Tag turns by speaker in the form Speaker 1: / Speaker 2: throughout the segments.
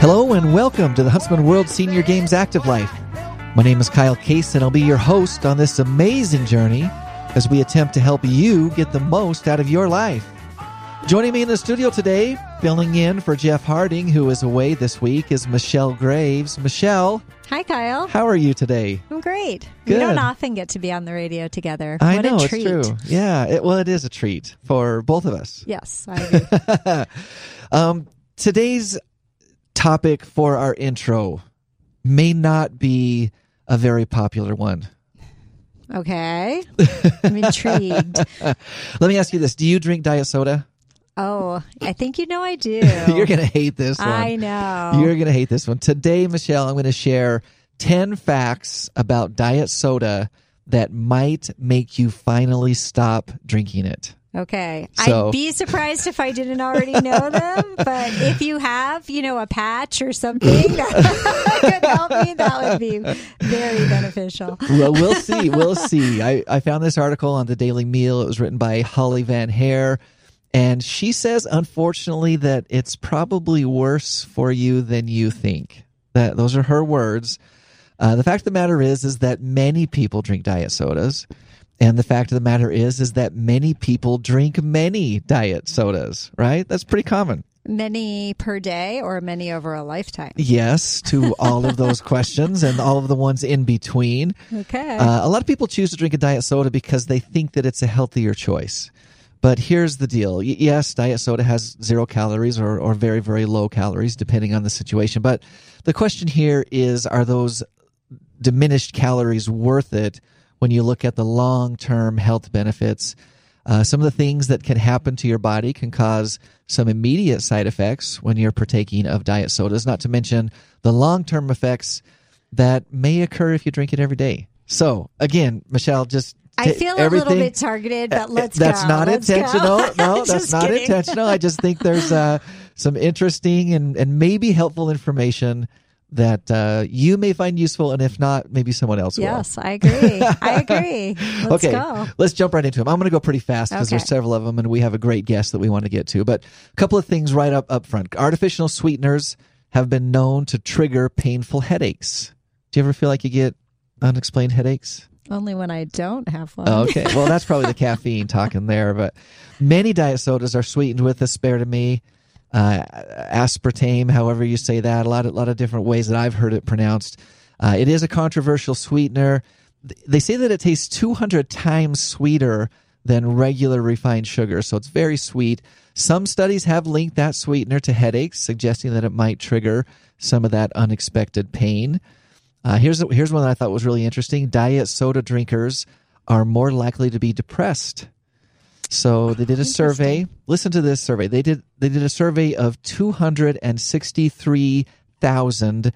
Speaker 1: Hello and welcome to the Huntsman World Senior Games Active Life. My name is Kyle Case and I'll be your host on this amazing journey as we attempt to help you get the most out of your life. Joining me in the studio today, filling in for Jeff Harding, who is away this week, is Michelle Graves. Michelle,
Speaker 2: Hi, Kyle.
Speaker 1: how are you today?
Speaker 2: I'm great.
Speaker 1: Good.
Speaker 2: We don't often get to be on the radio together.
Speaker 1: I
Speaker 2: what
Speaker 1: know
Speaker 2: a
Speaker 1: it's
Speaker 2: treat.
Speaker 1: true. Yeah, it, well, it is a treat for both of us.
Speaker 2: Yes, I agree.
Speaker 1: Um, today's topic for our intro may not be a very popular one.
Speaker 2: okay. I'm intrigued.
Speaker 1: Let me ask you this: Do you drink diet soda?
Speaker 2: Oh, I think you know I do.
Speaker 1: You're gonna hate this one.
Speaker 2: I know.
Speaker 1: You're gonna hate this one. Today, Michelle, I'm gonna share ten facts about diet soda that might make you finally stop drinking it.
Speaker 2: okay.
Speaker 1: So-
Speaker 2: I'd be surprised if I didn't already know them, but if you have, you know, a patch or something that could help me, that would be very beneficial.
Speaker 1: well, we'll see. We'll see. I, I found this article on the Daily Meal. It was written by Holly Van Hare. And she says, unfortunately, that it's probably worse for you than you think. That those are her words. Uh, the fact of the matter is, is that many people drink diet sodas, and the fact of the matter is, is that many people drink many diet sodas. Right? That's pretty common.
Speaker 2: Many per day or many over a lifetime?
Speaker 1: Yes, to all of those questions and all of the ones in between.
Speaker 2: Okay.
Speaker 1: Uh, a lot of people choose to drink a diet soda because they think that it's a healthier choice. But here's the deal. Yes, diet soda has zero calories or, or very, very low calories, depending on the situation. But the question here is are those diminished calories worth it when you look at the long term health benefits? Uh, some of the things that can happen to your body can cause some immediate side effects when you're partaking of diet sodas, not to mention the long term effects that may occur if you drink it every day. So, again, Michelle, just
Speaker 2: I feel a little bit targeted, but let's
Speaker 1: that's
Speaker 2: go.
Speaker 1: not
Speaker 2: Let's go.
Speaker 1: intentional. No, that's not
Speaker 2: kidding.
Speaker 1: intentional. I just think there's uh, some interesting and, and maybe helpful information that uh, you may find useful, and if not, maybe someone else will.
Speaker 2: Yes, I agree. I agree. Let's
Speaker 1: okay,
Speaker 2: go.
Speaker 1: let's jump right into them. I'm going to go pretty fast because there's several of them, and we have a great guest that we want to get to. But a couple of things right up up front. Artificial sweeteners have been known to trigger painful headaches. Do you ever feel like you get unexplained headaches?
Speaker 2: Only when I don't have one.
Speaker 1: Oh, okay. Well, that's probably the caffeine talking there. But many diet sodas are sweetened with aspartame, uh, aspartame, however you say that. A lot of, lot of different ways that I've heard it pronounced. Uh, it is a controversial sweetener. They say that it tastes 200 times sweeter than regular refined sugar, so it's very sweet. Some studies have linked that sweetener to headaches, suggesting that it might trigger some of that unexpected pain. Uh, here's here's one that I thought was really interesting. Diet soda drinkers are more likely to be depressed. So they did a survey. Listen to this survey. They did they did a survey of two hundred and sixty three thousand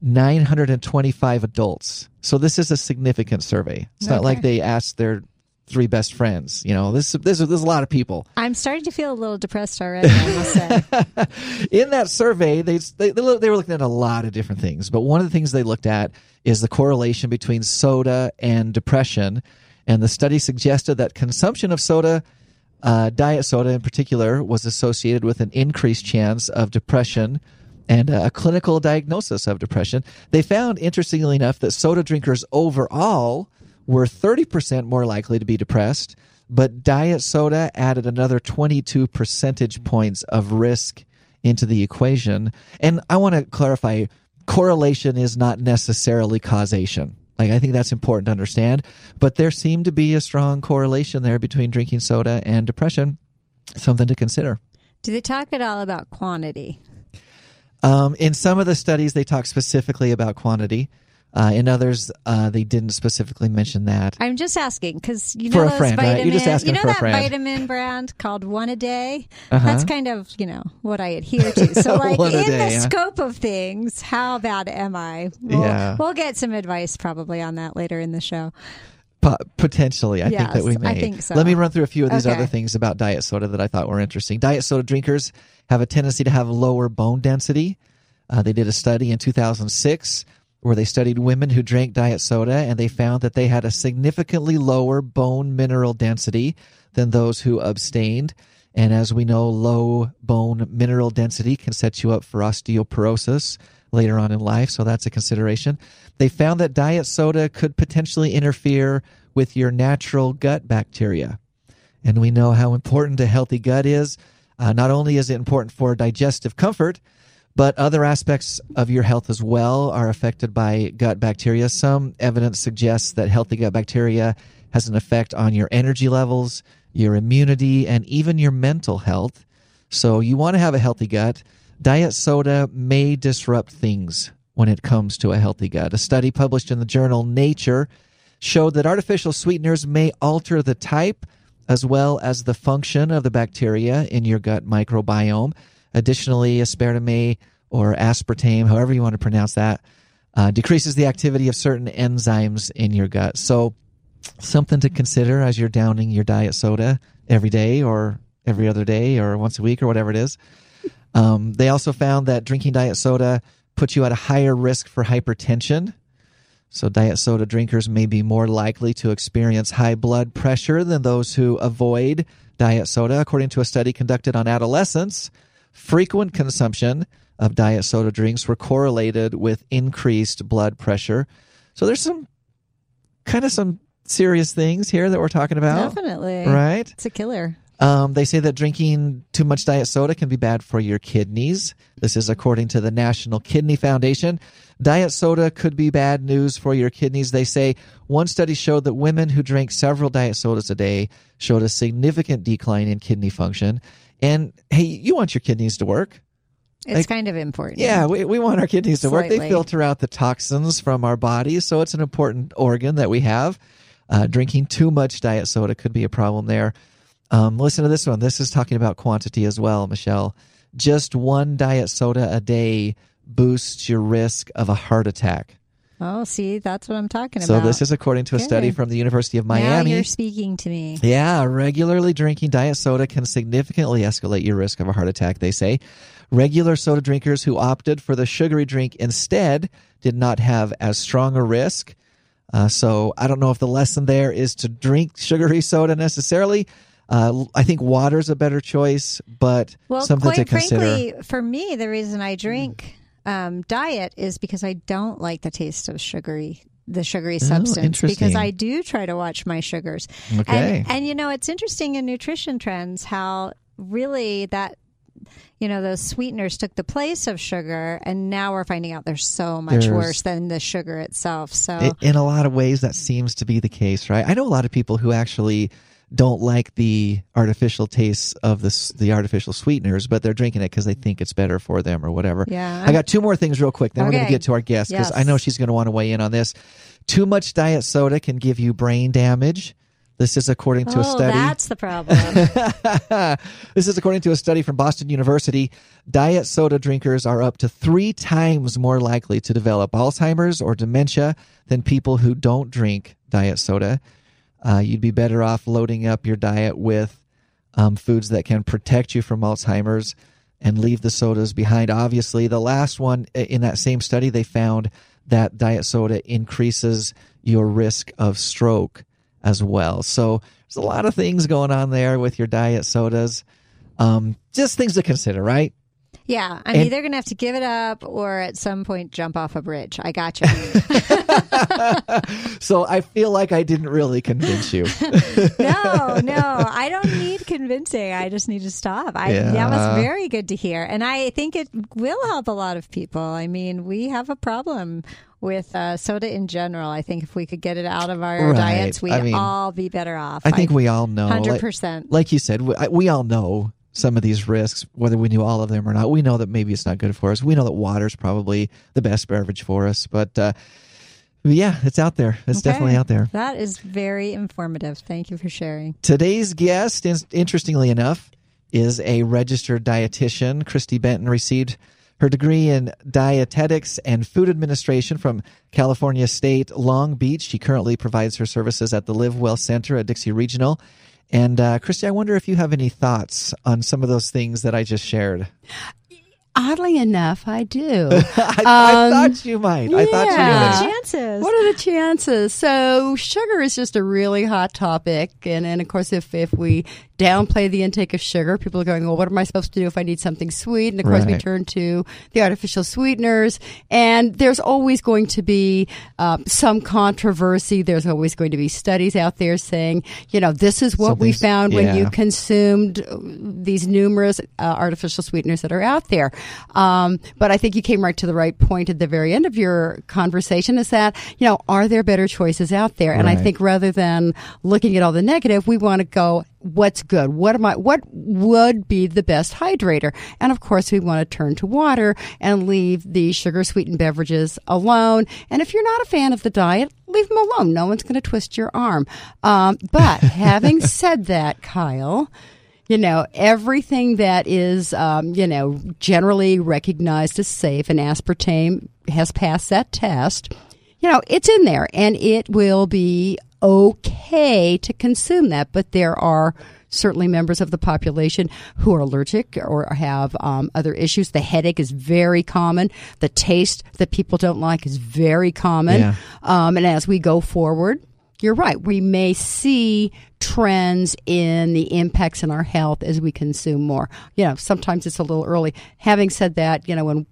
Speaker 1: nine hundred and twenty five adults. So this is a significant survey. It's not like they asked their three best friends. You know, this this is there's a lot of people.
Speaker 2: I'm starting to feel a little depressed already, I must say.
Speaker 1: in that survey, they, they they were looking at a lot of different things, but one of the things they looked at is the correlation between soda and depression, and the study suggested that consumption of soda, uh, diet soda in particular, was associated with an increased chance of depression and a clinical diagnosis of depression. They found, interestingly enough, that soda drinkers overall were 30% more likely to be depressed, but diet soda added another 22 percentage points of risk into the equation. And I want to clarify correlation is not necessarily causation. Like, I think that's important to understand, but there seemed to be a strong correlation there between drinking soda and depression. Something to consider.
Speaker 2: Do they talk at all about quantity?
Speaker 1: Um, in some of the studies, they talk specifically about quantity. Uh, in others, uh, they didn't specifically mention that.
Speaker 2: I'm just asking because you
Speaker 1: For
Speaker 2: know
Speaker 1: a
Speaker 2: those
Speaker 1: friend, right?
Speaker 2: vitamin,
Speaker 1: You're just asking
Speaker 2: you know
Speaker 1: for
Speaker 2: that vitamin brand called One a Day.
Speaker 1: Uh-huh.
Speaker 2: That's kind of you know what I adhere to. So like in
Speaker 1: day,
Speaker 2: the
Speaker 1: huh?
Speaker 2: scope of things, how bad am I? We'll,
Speaker 1: Yeah.
Speaker 2: we'll get some advice probably on that later in the show.
Speaker 1: Po- potentially, I think that we may.
Speaker 2: I think so.
Speaker 1: Let me run through a few of these
Speaker 2: Okay.
Speaker 1: other things about diet soda that I thought were interesting. Diet soda drinkers have a tendency to have lower bone density. Uh, they did a study in 2006 where they studied women who drank diet soda and they found that they had a significantly lower bone mineral density than those who abstained. And as we know, low bone mineral density can set you up for osteoporosis later on in life, so that's a consideration. They found that diet soda could potentially interfere with your natural gut bacteria. And we know how important a healthy gut is. Uh, not only is it important for digestive comfort, but other aspects of your health as well are affected by gut bacteria. Some evidence suggests that healthy gut bacteria has an effect on your energy levels, your immunity, and even your mental health. So you want to have a healthy gut. Diet soda may disrupt things when it comes to a healthy gut. A study published in the journal Nature showed that artificial sweeteners may alter the type as well as the function of the bacteria in your gut microbiome. Additionally, aspartame or aspartame, however you want to pronounce that, uh, decreases the activity of certain enzymes in your gut. So, something to consider as you're downing your diet soda every day or every other day or once a week or whatever it is. Um, they also found that drinking diet soda puts you at a higher risk for hypertension. So, diet soda drinkers may be more likely to experience high blood pressure than those who avoid diet soda, according to a study conducted on adolescents. Frequent consumption of diet soda drinks were correlated with increased blood pressure. So, there's some kind of some serious things here that we're talking about.
Speaker 2: Definitely.
Speaker 1: Right?
Speaker 2: It's a killer.
Speaker 1: Um, they say that drinking too much diet soda can be bad for your kidneys. This is according to the National Kidney Foundation. Diet soda could be bad news for your kidneys. They say one study showed that women who drank several diet sodas a day showed a significant decline in kidney function. And hey, you want your kidneys to work.
Speaker 2: It's
Speaker 1: Like-
Speaker 2: kind of important.
Speaker 1: Yeah, we, we want our kidneys to work. They filter out the toxins from our bodies, so it's an important organ that we have. Uh, drinking too much diet soda could be a problem there. Um, listen to this one. This is talking about quantity as well, Michelle. Just one diet soda a day boosts your risk of a heart attack.
Speaker 2: Oh, see, that's what I'm talking
Speaker 1: So
Speaker 2: about.
Speaker 1: So this is according to a study from the University of
Speaker 2: Now
Speaker 1: Miami.
Speaker 2: you're speaking to me.
Speaker 1: Yeah, regularly drinking diet soda can significantly escalate your risk of a heart attack, they say. Regular soda drinkers who opted for the sugary drink instead did not have as strong a risk. Uh, so I don't know if the lesson there is to drink sugary soda necessarily. Uh, I think water's a better choice, but
Speaker 2: Well,
Speaker 1: something to
Speaker 2: quite
Speaker 1: consider.
Speaker 2: frankly, for me, the reason I drink um, diet is because I don't like the taste of sugary, the sugary substance.
Speaker 1: Oh.
Speaker 2: Because I do try to watch my sugars.
Speaker 1: Okay.
Speaker 2: And, and you know, it's interesting in nutrition trends how really that. You know, those sweeteners took the place of sugar, and now we're finding out they're so much
Speaker 1: There's-
Speaker 2: worse than the sugar itself. So,
Speaker 1: in a lot of ways that seems to be the case right i know a lot of people who actually don't like the artificial tastes of this the artificial sweeteners but they're drinking it because they think it's better for them or whatever
Speaker 2: Yeah.
Speaker 1: i got two more things real quick then we're going to get to our guest because
Speaker 2: Yes.
Speaker 1: i know she's going to want to weigh in on this too much diet soda can give you brain damage this is according to a
Speaker 2: oh,
Speaker 1: study
Speaker 2: that's the problem.
Speaker 1: this is according to a study from Boston University. Diet soda drinkers are up to three times more likely to develop Alzheimer's or dementia than people who don't drink diet soda. Uh, you'd be better off loading up your diet with um, foods that can protect you from Alzheimer's and leave the sodas behind. Obviously, the last one in that same study, they found that diet soda increases your risk of stroke as well. So there's a lot of things going on there with your diet sodas. Um, just things to consider, right?
Speaker 2: Yeah, I'm
Speaker 1: And-
Speaker 2: either going to have to give it up or at some point jump off a bridge. I got you.
Speaker 1: So I feel like I didn't really convince you.
Speaker 2: no, no, I don't need convincing. I just need to stop. I, That was very good to hear. And I think it will help a lot of people. I mean, we have a problem with uh, soda in general. I think if we could get it out of our
Speaker 1: Right.
Speaker 2: diets, we'd
Speaker 1: I mean,
Speaker 2: all be better off.
Speaker 1: I think we all know. like-
Speaker 2: 100%.
Speaker 1: Like, you said, we, I- we all know some of these risks, whether we knew all of them or not. We know that maybe it's not good for us. We know that water's probably the best beverage for us. But uh, yeah, it's out there. It's
Speaker 2: Okay.
Speaker 1: definitely out there.
Speaker 2: That is very informative. Thank you for sharing.
Speaker 1: Today's guest, in- interestingly enough, is a registered dietitian. Christy Benton received her degree in dietetics and food administration from California State Long Beach. She currently provides her services at the Live Well Center at Dixie Regional. And uh, Christy, I wonder if you have any thoughts on some of those things that I just shared.
Speaker 3: Oddly enough, I do.
Speaker 1: I, I
Speaker 3: Um,
Speaker 1: thought you might. I thought you might
Speaker 3: yeah.
Speaker 1: might.
Speaker 2: chances?
Speaker 3: What are the chances? So sugar is just a really hot topic, and and of course, if if we downplay the intake of sugar, people are going, well, what am I supposed to do if I need something sweet? And of course, we turn to the artificial sweeteners, and there's always going to be um, some controversy. There's always going to be studies out there saying, you know, this is what we found when you consumed uh, these numerous uh, artificial sweeteners that are out there. Um, but I think you came right to the right point at the very end of your conversation is that, you know, are there better choices out there? And I think rather than looking at all the negative, we want to go, what's good? What am I, what would be the best hydrator? And of course, we want to turn to water and leave the sugar sweetened beverages alone. And if you're not a fan of the diet, leave them alone. No one's going to twist your arm. Um, but having said that, Kyle, you know, everything that is, um, you know, generally recognized as safe and aspartame has passed that test. You know, it's in there and it will be okay to consume that, but there are certainly members of the population who are allergic or have um, other issues. The headache is very common. The taste that people don't like is very common.
Speaker 1: Yeah.
Speaker 3: Um, and as we go forward, you're right. We may see trends in the impacts in our health as we consume more. You know, sometimes it's a little early. Having said that, you know, when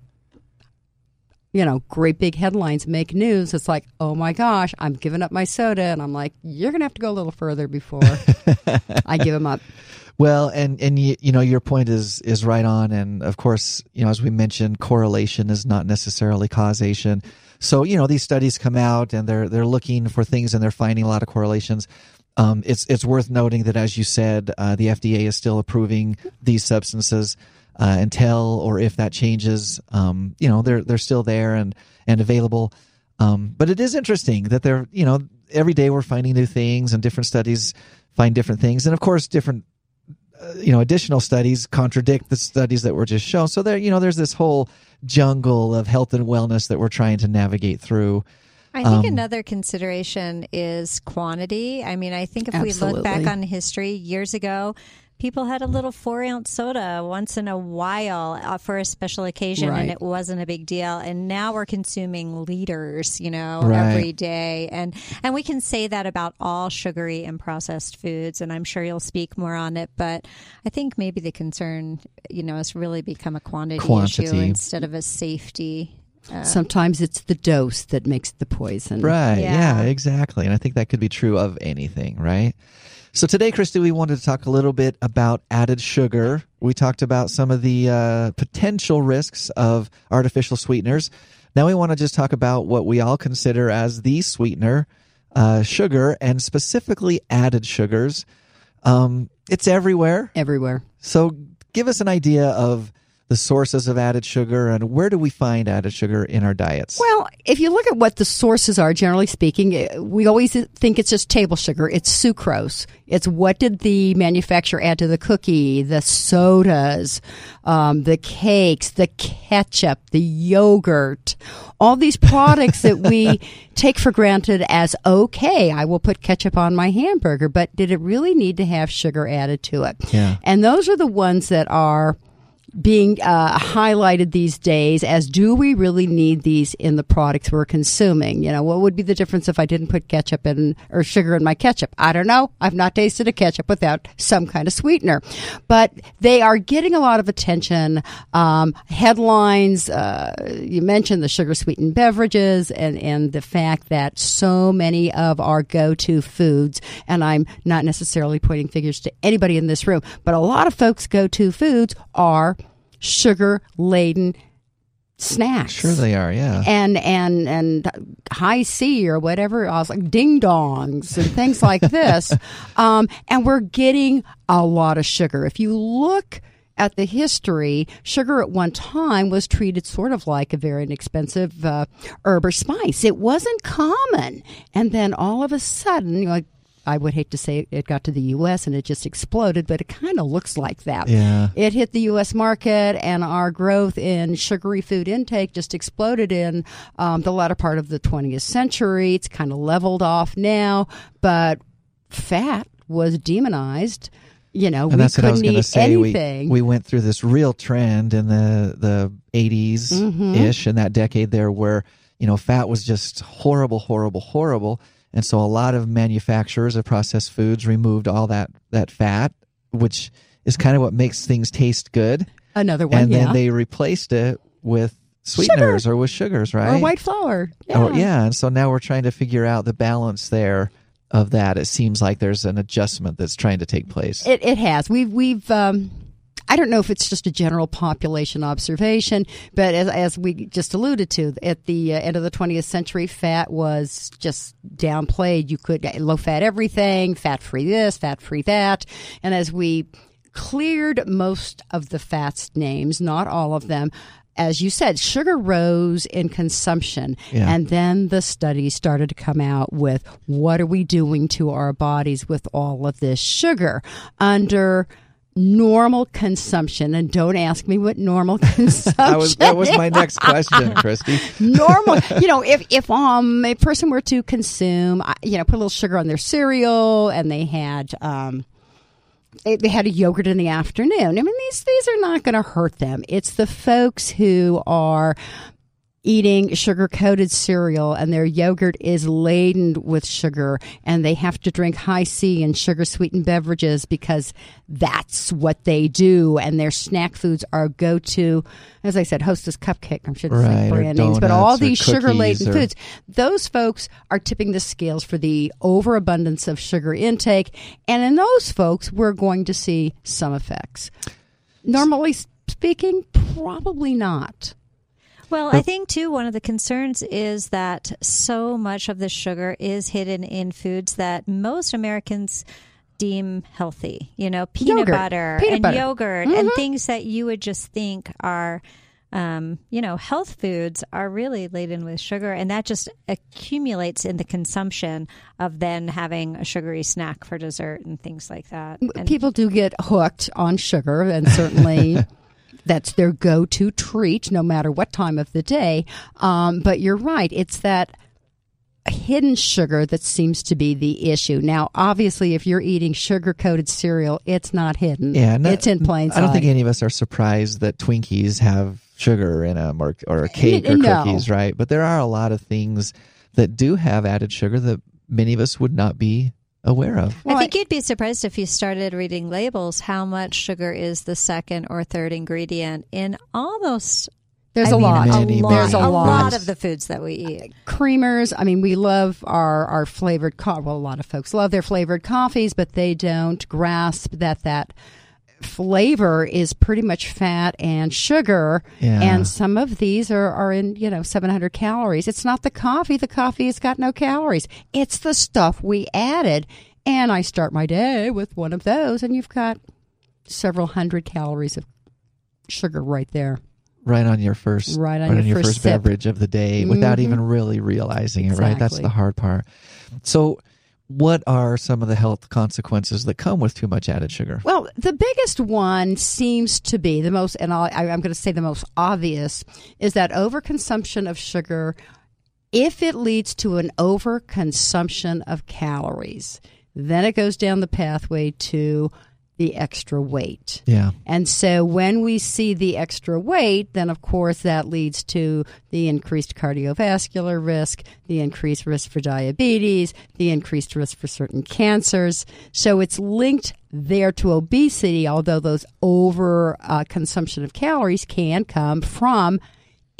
Speaker 3: you know, great big headlines make news. It's like, oh my gosh, I'm giving up my soda, and I'm like, you're gonna have to go a little further before I give them up.
Speaker 1: Well, and and you, you know your point is is right on, and of course, you know as we mentioned, correlation is not necessarily causation. So you know these studies come out and they're they're looking for things and they're finding a lot of correlations. Um, it's it's worth noting that as you said, uh, the FDA is still approving these substances uh, until or if that changes. Um, you know they're they're still there and and available. Um, but it is interesting that they're you know every day we're finding new things and different studies find different things, and of course different you know additional studies contradict the studies that were just shown so there you know there's this whole jungle of health and wellness that we're trying to navigate through
Speaker 2: I think
Speaker 1: Um,
Speaker 2: another consideration is quantity. I mean, I think if we look back on history years ago, people had a little four ounce soda once in a while uh, for a special occasion,
Speaker 3: Right.
Speaker 2: and it wasn't a big deal. And now we're consuming liters, you know,
Speaker 1: Right.
Speaker 2: every day, and and we can say that about all sugary and processed foods. And I'm sure you'll speak more on it, but I think maybe the concern, you know, has really become a quantity, issue instead of a safety.
Speaker 3: Sometimes it's the dose that makes the poison.
Speaker 1: right yeah.
Speaker 2: Yeah.
Speaker 1: exactly and i think that could be true of anything right so today christy we wanted to talk a little bit about added sugar. We talked about some of the uh, potential risks of artificial sweeteners. Now we want to just talk about what we all consider as the sweetener uh, sugar and specifically added sugars. Um, it's everywhere.
Speaker 3: Everywhere.
Speaker 1: So give us an idea of the sources of added sugar and where do we find added sugar in our diets?
Speaker 3: Well, if you look at what the sources are, generally speaking, eh, we always think it's just table sugar. It's sucrose. It's what did the manufacturer add to the cookie, the sodas, um, the cakes, the ketchup, the yogurt, all these products that we take for granted as okay. I will put ketchup on my hamburger, but did it really need to have sugar added to it?
Speaker 1: Yeah.
Speaker 3: And those are the ones that are being uh, highlighted these days as do we really need these in the products we're consuming? You know, what would be the difference if I didn't put ketchup in or sugar in my ketchup? I don't know. I've not tasted a ketchup without some kind of sweetener, but they are getting a lot of attention. Um, headlines. Uh, you mentioned the sugar sweetened beverages and and the fact that so many of our go to foods, and I'm not necessarily pointing figures to anybody in this room, but a lot of folks' go to foods are sugar laden snacks.
Speaker 1: Sure they are, yeah.
Speaker 3: And and and Hi-C or whatever, I was like ding dongs and things like this, um, and we're getting a lot of sugar. If you look at the history, sugar at one time was treated sort of like a very inexpensive uh, herb or spice. It wasn't common, and then all of a sudden, you know, I would hate to say it got to the U.S. and it just exploded, but it kind of looks like that.
Speaker 1: Yeah.
Speaker 3: It hit the U.S. market, and our growth in sugary food intake just exploded in um, the latter part of the 20th century. It's kind of leveled off now, but fat was demonized You know,
Speaker 1: and
Speaker 3: we
Speaker 1: that's what I was
Speaker 3: couldn't
Speaker 1: going to
Speaker 3: eat
Speaker 1: say.
Speaker 3: Anything.
Speaker 1: we went through this real trend in the the 80s
Speaker 3: Mm-hmm.
Speaker 1: ish in that decade there where you know fat was just horrible, horrible, horrible, and so a lot of manufacturers of processed foods removed all that that fat, which is kind of what makes things taste good,
Speaker 3: Another one,
Speaker 1: and
Speaker 3: yeah.
Speaker 1: then they replaced it with sweeteners or with sugars, right?
Speaker 3: or white flour. Yeah.
Speaker 1: Oh, yeah. And so now we're trying to figure out the balance there of that. It seems like there's an adjustment that's trying to take place.
Speaker 3: It it has. We've we've um I don't know if it's just a general population observation, but as, as we just alluded to, at the uh, end of the 20th century, fat was just downplayed. You could low fat everything, fat free this, fat free that. And as we cleared most of the fats names, not all of them, as you said, sugar rose in consumption.
Speaker 1: Yeah.
Speaker 3: And then the studies started to come out with what are we doing to our bodies with all of this sugar under normal consumption and don't ask me what normal consumption
Speaker 1: was, that was my next question, Christy.
Speaker 3: normal you know if if um a person were to consume uh, you know put a little sugar on their cereal and they had um they, they had a yogurt in the afternoon. I mean, these these are not going to hurt them. It's the folks who are eating sugar coated cereal and their yogurt is laden with sugar and they have to drink Hi-C and sugar sweetened beverages because that's what they do and their snack foods are go to as I said hostess cupcake. I'm sure
Speaker 1: Right,
Speaker 3: brand names but all these sugar laden
Speaker 1: or-
Speaker 3: foods those folks are tipping the scales for the overabundance of sugar intake and in those folks we're going to see some effects. Normally speaking probably not
Speaker 2: Well, I think too one of the concerns is that so much of the sugar is hidden in foods that most Americans deem healthy. You know, peanut
Speaker 3: Yogurt.
Speaker 2: butter
Speaker 3: Peanut
Speaker 2: and
Speaker 3: butter.
Speaker 2: yogurt and things that you would just think are um, you know, health foods are really laden with sugar, and that just accumulates in the consumption of then having a sugary snack for dessert and things like that. And
Speaker 3: people do get hooked on sugar, and certainly that's their go-to treat, no matter what time of the day. Um, but you're right; it's that hidden sugar that seems to be the issue. Now, obviously, if you're eating sugar-coated cereal, it's not hidden.
Speaker 1: Yeah, no-
Speaker 3: it's in plain sight.
Speaker 1: I don't think any of us are surprised that Twinkies have sugar in them or, or a cake or
Speaker 3: No.
Speaker 1: cookies, right? But there are a lot of things that do have added sugar that many of us would not be aware of.
Speaker 2: I think you'd be surprised if you started reading labels how much sugar is the second or third ingredient in almost
Speaker 3: There's
Speaker 2: I
Speaker 3: a
Speaker 2: mean,
Speaker 3: lot.
Speaker 1: Many,
Speaker 2: a lot,
Speaker 3: There's a,
Speaker 2: a
Speaker 3: lot.
Speaker 2: lot of the foods that we eat.
Speaker 3: creamers. I mean, we love our our flavored co- well, a lot of folks love their flavored coffees, but they don't grasp that that flavor is pretty much fat and sugar
Speaker 1: Yeah.
Speaker 3: and some of these are, are in you know 700 calories it's not the coffee the coffee has got no calories it's the stuff we added and i start my day with one of those and you've got several hundred calories of sugar right there
Speaker 1: Right on your first,
Speaker 3: Right on your first sip.
Speaker 1: beverage of the day, without
Speaker 3: Mhm.
Speaker 1: even really realizing it. Right, that's the hard part. So, what are some of the health consequences that come with too much added sugar?
Speaker 3: Well, the biggest one seems to be the most, and I- I'm going to say the most obvious, is that overconsumption of sugar, if it leads to an overconsumption of calories, then it goes down the pathway to the extra weight.
Speaker 1: Yeah,
Speaker 3: And so when we see the extra weight, then of course that leads to the increased cardiovascular risk, the increased risk for diabetes, the increased risk for certain cancers. So it's linked there to obesity, although those over uh, consumption of calories can come from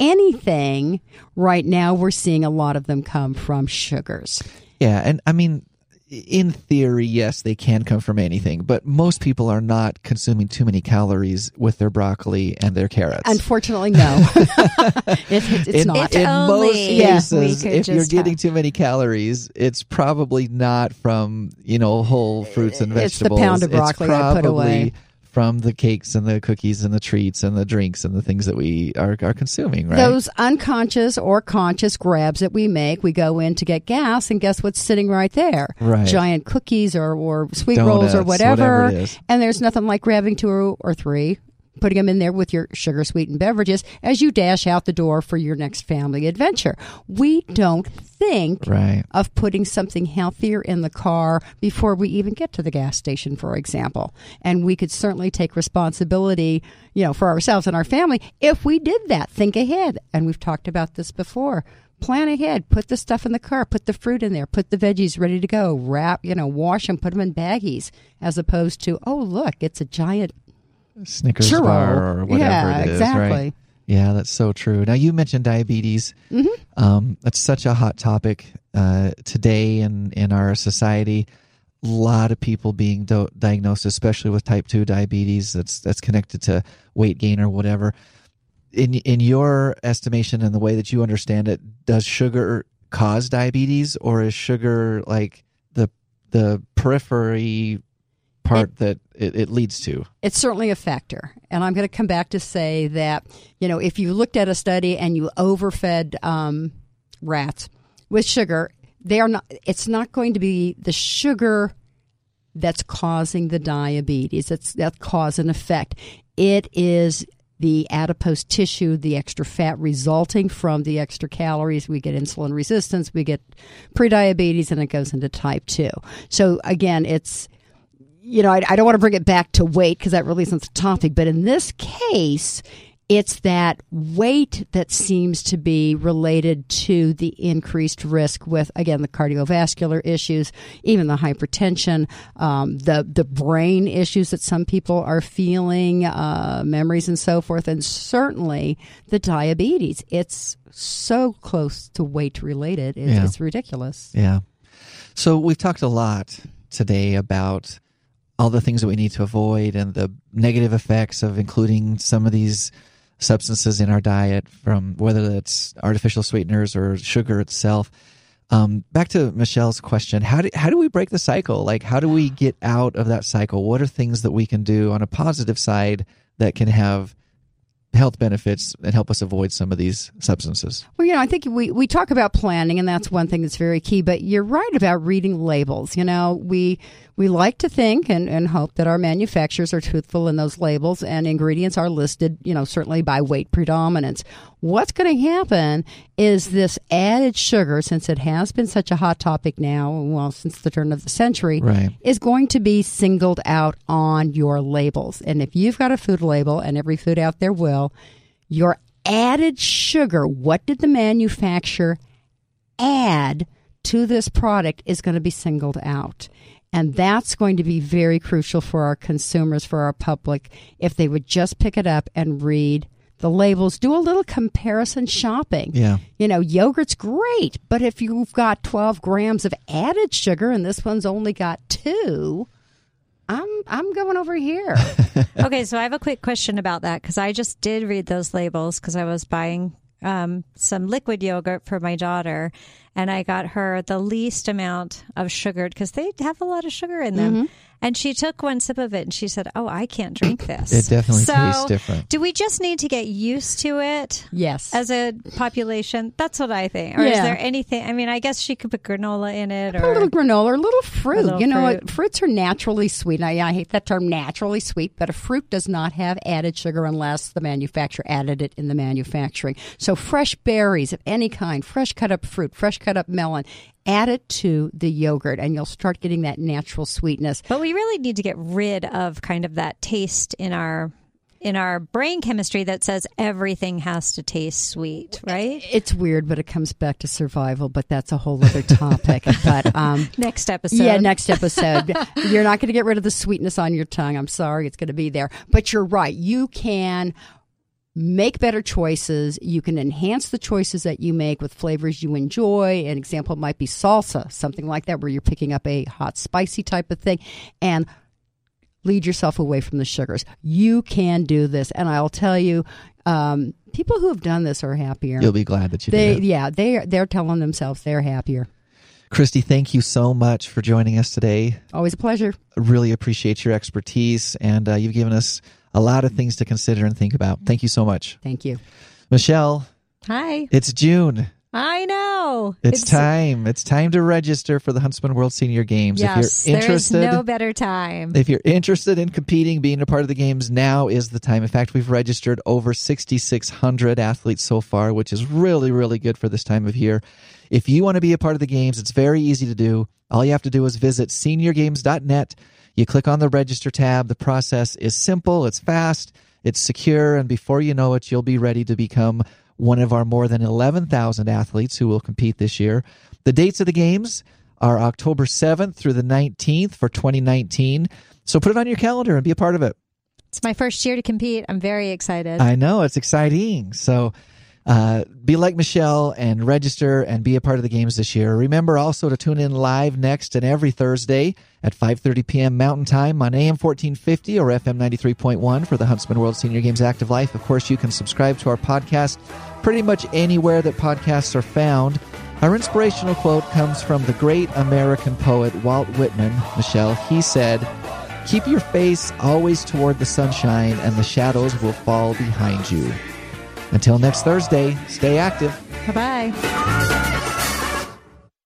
Speaker 3: anything. Right now, we're seeing a lot of them come from sugars.
Speaker 1: yeah, and I mean, in theory, yes, they can come from anything, but most people are not consuming too many calories with their broccoli and their carrots.
Speaker 3: Unfortunately, no, It- it's
Speaker 1: in,
Speaker 3: not.
Speaker 2: If
Speaker 1: in
Speaker 2: only
Speaker 1: most
Speaker 2: we
Speaker 1: cases,
Speaker 2: could
Speaker 1: if you're
Speaker 2: just
Speaker 1: getting
Speaker 2: have-
Speaker 1: too many calories, it's probably not from you know whole fruits and vegetables.
Speaker 3: It's the pound of broccoli I put away.
Speaker 1: From the cakes and the cookies and the treats and the drinks and the things that we are, are consuming. Right?
Speaker 3: Those unconscious or conscious grabs that we make, we go in to get gas, and guess what's sitting right there?
Speaker 1: Right.
Speaker 3: Giant cookies or, or sweet rolls or whatever.
Speaker 1: whatever.
Speaker 3: And there's nothing like grabbing two or, or three putting them in there with your sugar sweetened beverages as you dash out the door for your next family adventure. We don't think
Speaker 1: Right.
Speaker 3: of putting something healthier in the car before we even get to the gas station, for example. And we could certainly take responsibility, you know, for ourselves and our family if we did that. Think ahead. And we've talked about this before. Plan ahead. Put the stuff in the car. Put the fruit in there. Put the veggies ready to go. Wrap, you know, wash them. Put them in baggies, as opposed to, oh look, it's a giant
Speaker 1: Snickers
Speaker 3: churro.
Speaker 1: bar or whatever
Speaker 3: yeah,
Speaker 1: it is,
Speaker 3: exactly.
Speaker 1: right? Yeah, that's so true. Now you mentioned diabetes.
Speaker 3: Mm-hmm.
Speaker 1: Um, that's such a hot topic uh, today in in our society. A lot of people being do- diagnosed, especially with type two diabetes. That's that's connected to weight gain or whatever. In in your estimation and the way that you understand it, does sugar cause diabetes, or is sugar like the the periphery part that it, it leads to?
Speaker 3: it's certainly a factor. And I'm going to come back to say that, you know, if you looked at a study and you overfed um, rats with sugar, they are not, it's not going to be the sugar that's causing the diabetes. It's that cause and effect. It is the adipose tissue, the extra fat resulting from the extra calories. We get insulin resistance, we get prediabetes, and it goes into type 2. So again, it's you know, I, I don't want to bring it back to weight because that really isn't the topic, but in this case, it's that weight that seems to be related to the increased risk with, again, the cardiovascular issues, even the hypertension, um, the the brain issues that some people are feeling, uh, memories and so forth, and certainly the diabetes. It's so close to weight related. It's,
Speaker 1: Yeah.
Speaker 3: it's ridiculous.
Speaker 1: Yeah. So we've talked a lot today about all the things that we need to avoid and the negative effects of including some of these substances in our diet from whether it's artificial sweeteners or sugar itself. Um, back to Michelle's question, how do, how do we break the cycle? Like, how do we get out of that cycle? What are things that we can do on a positive side that can have health benefits and help us avoid some of these substances?
Speaker 3: Well, you know, I think we, we talk about planning, and that's one thing that's very key. But you're right about reading labels. You know, we we like to think and, and hope that our manufacturers are truthful in those labels, and ingredients are listed. You know, certainly by weight predominance. What's going to happen is this added sugar, since it has been such a hot topic now, well, since the turn of the century,
Speaker 1: Right.
Speaker 3: is going to be singled out on your labels. And if you've got a food label, and every food out there will, your added sugar, what did the manufacturer add to this product is going to be singled out. And that's going to be very crucial for our consumers, for our public, if they would just pick it up and read the labels, do a little comparison shopping.
Speaker 1: Yeah.
Speaker 3: You know, yogurt's great, but if you've got 12 grams of added sugar and this one's only got two, I'm I'm going over here.
Speaker 2: okay, so I have a quick question about that because I just did read those labels because I was buying um, some liquid yogurt for my daughter, and I got her the least amount of sugar because they have a lot of sugar in them. Mm-hmm. And she took one sip of it and she said, "Oh, I can't drink this."
Speaker 1: It definitely
Speaker 2: so,
Speaker 1: tastes different.
Speaker 2: Do we just need to get used to it?
Speaker 3: yes.
Speaker 2: As a population, that's what I think. Or is there anything? I mean, I guess she could put granola in it,
Speaker 3: Put a
Speaker 2: or
Speaker 3: little granola or a little fruit.
Speaker 2: little
Speaker 3: you know,
Speaker 2: fruit.
Speaker 3: what? fruits are naturally sweet. I, I hate that term naturally sweet, but a fruit does not have added sugar unless the manufacturer added it in the manufacturing. So fresh berries of any kind, fresh cut up fruit, fresh cut up melon, add it to the yogurt and you'll start getting that natural sweetness.
Speaker 2: But we really need to get rid of kind of that taste in our in our brain chemistry that says everything has to taste sweet, right?
Speaker 3: It's weird, but it comes back to survival, but that's a whole other topic. but um,
Speaker 2: Next episode.
Speaker 3: Yeah, next episode. you're not going to get rid of the sweetness on your tongue. I'm sorry, it's going to be there. But you're right. You can make better choices. You can enhance the choices that you make with flavors you enjoy. An example might be salsa, something like that, where you're picking up a hot, spicy type of thing and lead yourself away from the sugars. You can do this. And I'll tell you, um, people who have done this are happier.
Speaker 1: You'll be glad that you
Speaker 3: they,
Speaker 1: did.
Speaker 3: yeah, they they're telling themselves they're happier.
Speaker 1: Christy, thank you so much for joining us today.
Speaker 3: Always a pleasure.
Speaker 1: Really appreciate your expertise, and uh, you've given us a lot of mm-hmm. things to consider and think about. Thank you so much.
Speaker 3: Thank you.
Speaker 1: Michelle,
Speaker 2: Hi.
Speaker 1: it's June.
Speaker 2: I know.
Speaker 1: It's, time. It's time to register for the Huntsman World Senior Games.
Speaker 2: Yes,
Speaker 1: if you're interested,
Speaker 2: there is no better time.
Speaker 1: if you're interested in competing, being a part of the games, now is the time. In fact, we've registered over 6,600 athletes so far, which is really, really good for this time of year. If you want to be a part of the games, it's very easy to do. All you have to do is visit seniorgames.net. You click on the register tab. The process is simple, it's fast, it's secure, and before you know it, you'll be ready to become one of our more than 11,000 athletes who will compete this year. The dates of the games are October 7th through the 19th for 2019. So put it on your calendar and be a part of it.
Speaker 2: It's my first year to compete. I'm very excited.
Speaker 1: I know it's exciting. So uh, be like Michelle and register and be a part of the games this year. Remember also to tune in live next and every Thursday at 5:30 p.m. Mountain Time on AM 1450 or FM 93.1 for the Huntsman World Senior Games Active Life. Of course, you can subscribe to our podcast pretty much anywhere that podcasts are found. Our inspirational quote comes from the great American poet Walt Whitman. Michelle, he said, "Keep your face always toward the sunshine, and the shadows will fall behind you." Until next Thursday, stay active.
Speaker 2: Bye bye.